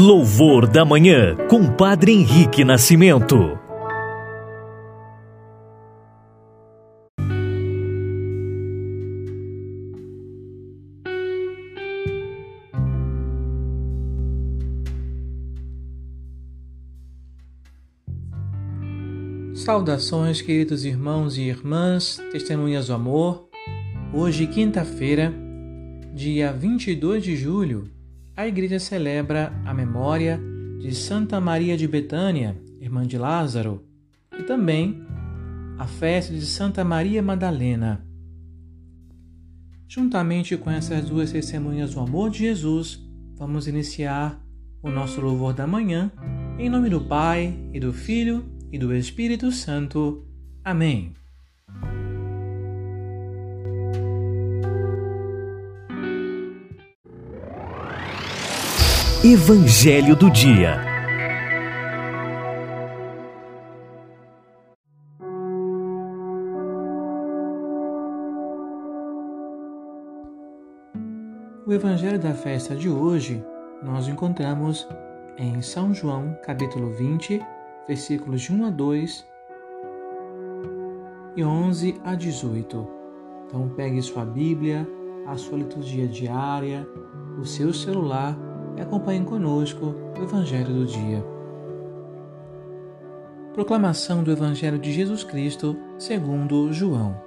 Louvor da Manhã, com Padre Henrique Nascimento. Saudações, queridos irmãos e irmãs, testemunhas do amor. Hoje, quinta-feira, dia 22 de julho, a igreja celebra a memória de Santa Maria de Betânia, irmã de Lázaro, e também a festa de Santa Maria Madalena. Juntamente com essas duas testemunhas do amor de Jesus, vamos iniciar o nosso louvor da manhã, em nome do Pai e do Filho e do Espírito Santo. Amém. Evangelho do Dia. O Evangelho da festa de hoje nós encontramos em São João, capítulo 20, versículos de 1 a 2 e 11 a 18. Então pegue sua Bíblia, a sua liturgia diária, o seu celular e acompanhem conosco o Evangelho do dia. Proclamação do Evangelho de Jesus Cristo segundo João.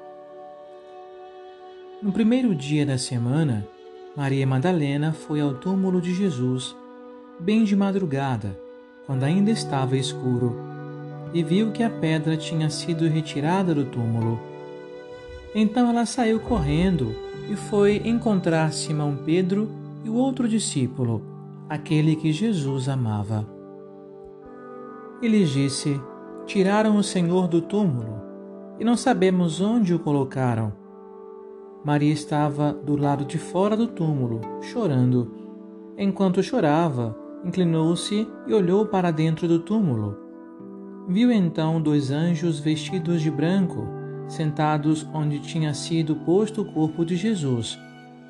No primeiro dia da semana, Maria Madalena foi ao túmulo de Jesus, bem de madrugada, quando ainda estava escuro, e viu que a pedra tinha sido retirada do túmulo. Então ela saiu correndo e foi encontrar Simão Pedro e o outro discípulo aquele que Jesus amava. E lhes disse: Tiraram o Senhor do túmulo e não sabemos onde o colocaram. Maria estava do lado de fora do túmulo, chorando. Enquanto chorava, inclinou-se e olhou para dentro do túmulo. Viu então dois anjos vestidos de branco, sentados onde tinha sido posto o corpo de Jesus,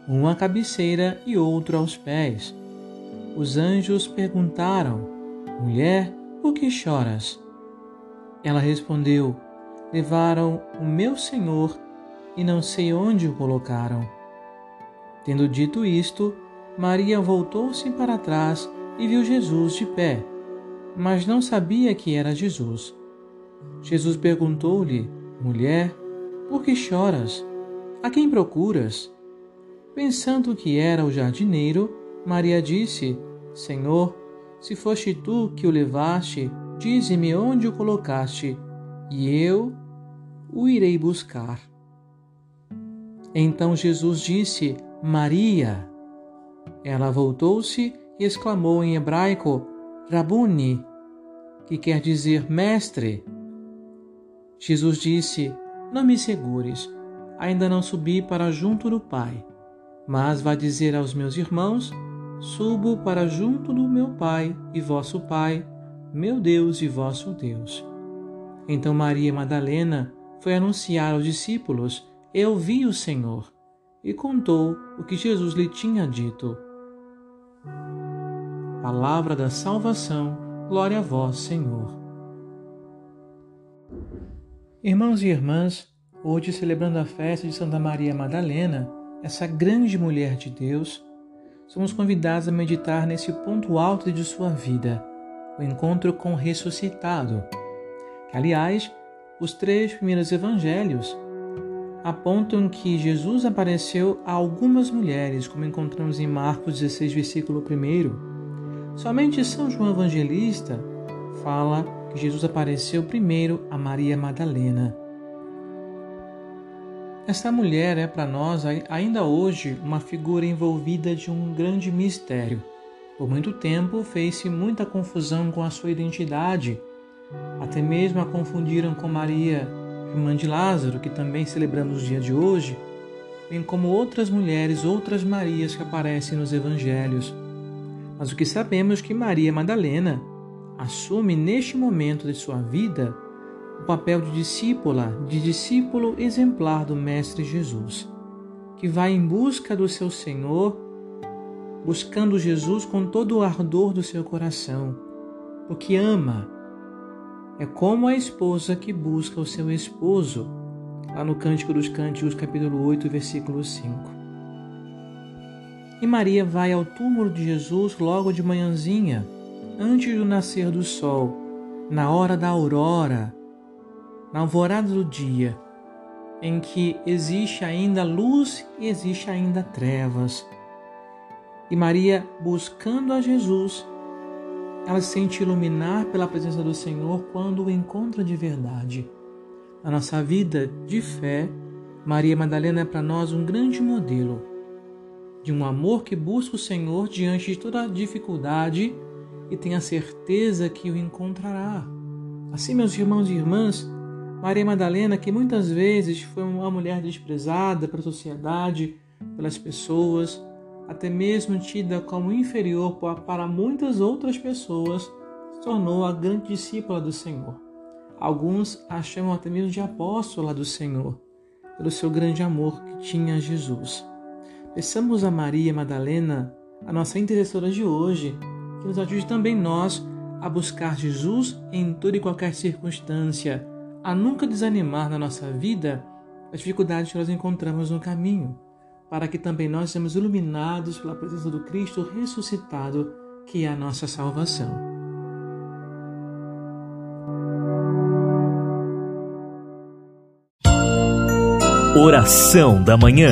um à cabeceira e outro aos pés os anjos perguntaram: Mulher, por que choras? Ela respondeu: Levaram o meu senhor e não sei onde o colocaram. Tendo dito isto, Maria voltou-se para trás e viu Jesus de pé, mas não sabia que era Jesus. Jesus perguntou-lhe: Mulher, por que choras? A quem procuras? Pensando que era o jardineiro, Maria disse: Senhor, se foste tu que o levaste, dize-me onde o colocaste, e eu o irei buscar. Então Jesus disse: Maria. Ela voltou-se e exclamou em hebraico: Rabuni, que quer dizer mestre. Jesus disse: Não me segures, ainda não subi para junto do Pai, mas vá dizer aos meus irmãos subo para junto do meu Pai e vosso Pai, meu Deus e vosso Deus. Então Maria Madalena foi anunciar aos discípulos: Eu vi o Senhor, e contou o que Jesus lhe tinha dito. Palavra da salvação, glória a vós, Senhor. Irmãos e irmãs, hoje celebrando a festa de Santa Maria Madalena, essa grande mulher de Deus, somos convidados a meditar nesse ponto alto de sua vida, o encontro com o ressuscitado. Aliás, os três primeiros evangelhos apontam que Jesus apareceu a algumas mulheres, como encontramos em Marcos 16, versículo 1. Somente São João Evangelista fala que Jesus apareceu primeiro a Maria Madalena. Esta mulher é para nós ainda hoje uma figura envolvida de um grande mistério. Por muito tempo fez-se muita confusão com a sua identidade. Até mesmo a confundiram com Maria, irmã de Lázaro, que também celebramos no dia de hoje, bem como outras mulheres, outras Marias que aparecem nos evangelhos. Mas o que sabemos é que Maria Madalena assume neste momento de sua vida o papel de discípula, de discípulo exemplar do Mestre Jesus, que vai em busca do seu Senhor buscando Jesus com todo o ardor do seu coração, porque ama. É como a esposa que busca o seu esposo, lá no Cântico dos Cânticos, capítulo 8, versículo 5. E Maria vai ao túmulo de Jesus logo de manhãzinha, antes do nascer do sol, na hora da aurora, na alvorada do dia, em que existe ainda luz e existe ainda trevas. E Maria, buscando a Jesus, ela se sente iluminar pela presença do Senhor quando o encontra de verdade. Na nossa vida de fé, Maria Madalena é para nós um grande modelo de um amor que busca o Senhor diante de toda dificuldade e tem a certeza que o encontrará. Assim, meus irmãos e irmãs, Maria Madalena, que muitas vezes foi uma mulher desprezada pela sociedade, pelas pessoas, até mesmo tida como inferior para muitas outras pessoas, tornou a grande discípula do Senhor. Alguns a chamam até mesmo de apóstola do Senhor, pelo seu grande amor que tinha a Jesus. Peçamos a Maria Madalena, a nossa intercessora de hoje, que nos ajude também nós a buscar Jesus em toda e qualquer circunstância a nunca desanimar na nossa vida as dificuldades que nós encontramos no caminho, para que também nós sejamos iluminados pela presença do Cristo ressuscitado, que é a nossa salvação. Oração da Manhã.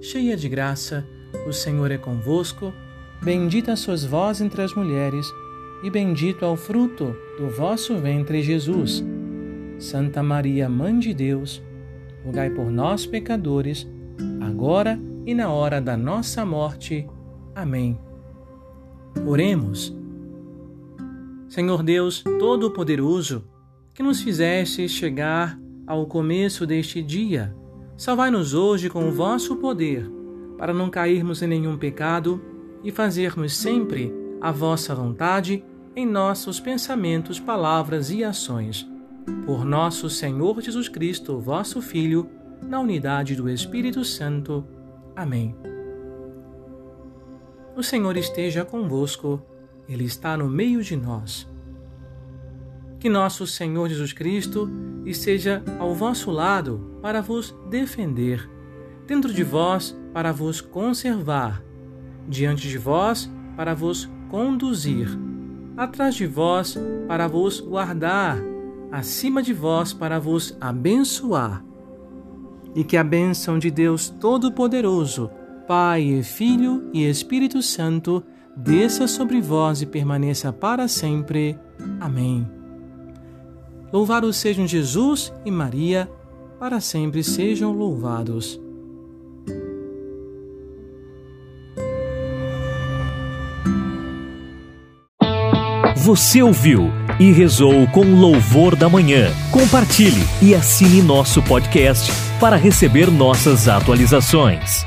cheia de graça, o Senhor é convosco. Bendita sois vós entre as mulheres, e bendito é o fruto do vosso ventre, Jesus. Santa Maria, Mãe de Deus, rogai por nós, pecadores, agora e na hora da nossa morte. Amém. Oremos. Senhor Deus Todo-Poderoso, que nos fizeste chegar ao começo deste dia, Salvai-nos hoje com o vosso poder, para não cairmos em nenhum pecado e fazermos sempre a vossa vontade em nossos pensamentos, palavras e ações. Por nosso Senhor Jesus Cristo, vosso Filho, na unidade do Espírito Santo. Amém. O Senhor esteja convosco, Ele está no meio de nós. Que nosso Senhor Jesus Cristo esteja ao vosso lado para vos defender, dentro de vós para vos conservar, diante de vós para vos conduzir, atrás de vós para vos guardar, acima de vós para vos abençoar. E que a bênção de Deus Todo-Poderoso, Pai, Filho e Espírito Santo, desça sobre vós e permaneça para sempre. Amém. Louvados sejam Jesus e Maria, para sempre sejam louvados. Você ouviu e rezou com louvor da manhã. Compartilhe e assine nosso podcast para receber nossas atualizações.